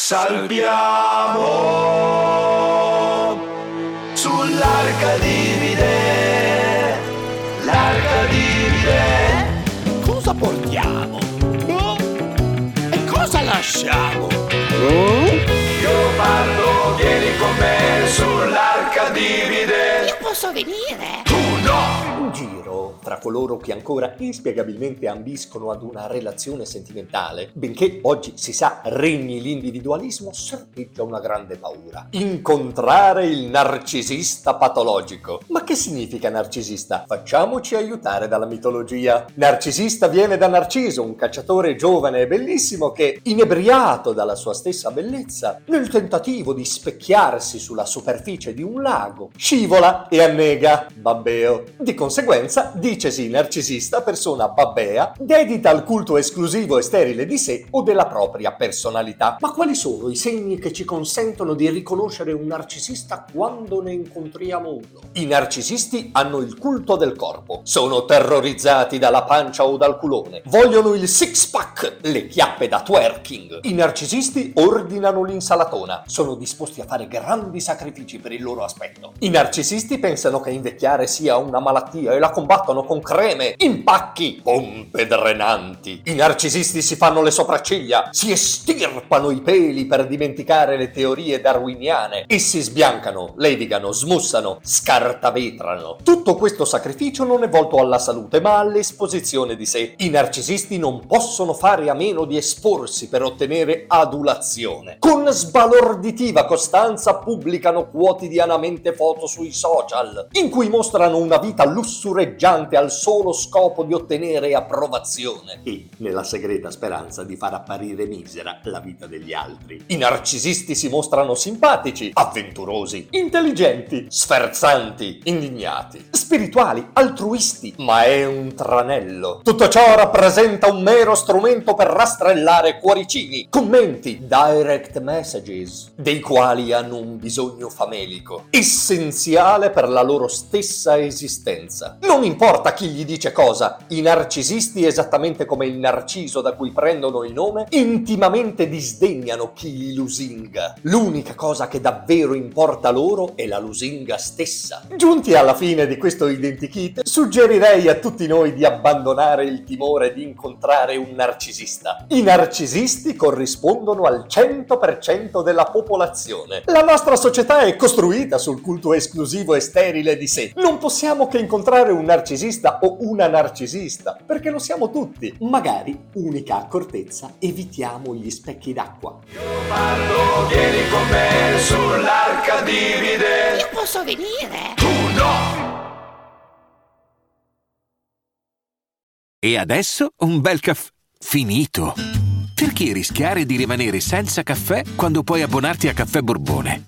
Salviamo sull'arca divide, l'arca divide. Cosa portiamo? E cosa lasciamo? Io parlo, vieni con me sull'arca divide. Io posso venire? Tra coloro che ancora inspiegabilmente ambiscono ad una relazione sentimentale, benché oggi si sa regni l'individualismo, serpeggia una grande paura. Incontrare il narcisista patologico. Ma che significa narcisista? Facciamoci aiutare dalla mitologia. Narcisista viene da Narciso, un cacciatore giovane e bellissimo che, inebriato dalla sua stessa bellezza, nel tentativo di specchiarsi sulla superficie di un lago, scivola e annega. Babbeo. Di conseguenza, dicesi narcisista, persona babbea, dedita al culto esclusivo e sterile di sé o della propria personalità. Ma quali sono i segni che ci consentono di riconoscere un narcisista quando ne incontriamo uno? I narcisisti hanno il culto del corpo, sono terrorizzati dalla pancia o dal culone, vogliono il six pack, le chiappe da twerking. I narcisisti ordinano l'insalatona, sono disposti a fare grandi sacrifici per il loro aspetto. I narcisisti pensano che invecchiare sia una malattia e la combattono con creme, impacchi, pompe drenanti. I narcisisti si fanno le sopracciglia, si estirpano i peli per dimenticare le teorie darwiniane e si sbiancano, levigano, smussano, scartavetrano. Tutto questo sacrificio non è volto alla salute ma all'esposizione di sé. I narcisisti non possono fare a meno di esporsi per ottenere adulazione. Con sbalorditiva costanza pubblicano quotidianamente foto sui social in cui mostrano una vita lussureggiante al solo scopo di ottenere approvazione e nella segreta speranza di far apparire misera la vita degli altri. I narcisisti si mostrano simpatici, avventurosi, intelligenti, sferzanti, indignati, spirituali, altruisti, ma è un tranello. Tutto ciò rappresenta un mero strumento per rastrellare cuoricini, commenti, direct messages, dei quali hanno un bisogno famelico, essenziale per la loro stessa esistenza. Non importa chi gli dice cosa, i narcisisti, esattamente come il narciso da cui prendono il nome, intimamente disdegnano chi li lusinga. L'unica cosa che davvero importa loro è la lusinga stessa. Giunti alla fine di questo identikit, suggerirei a tutti noi di abbandonare il timore di incontrare un narcisista. I narcisisti corrispondono al 100% della popolazione. La nostra società è costruita sul culto esclusivo e sterile di sé. Non possiamo che incontrare un narcisista o una narcisista, perché lo siamo tutti. Magari, unica accortezza, evitiamo gli specchi d'acqua. Io parlo, vieni con me sull'arca divide. Io posso venire? Tu no! E adesso un bel caffè finito. Perché rischiare di rimanere senza caffè quando puoi abbonarti a Caffè Borbone?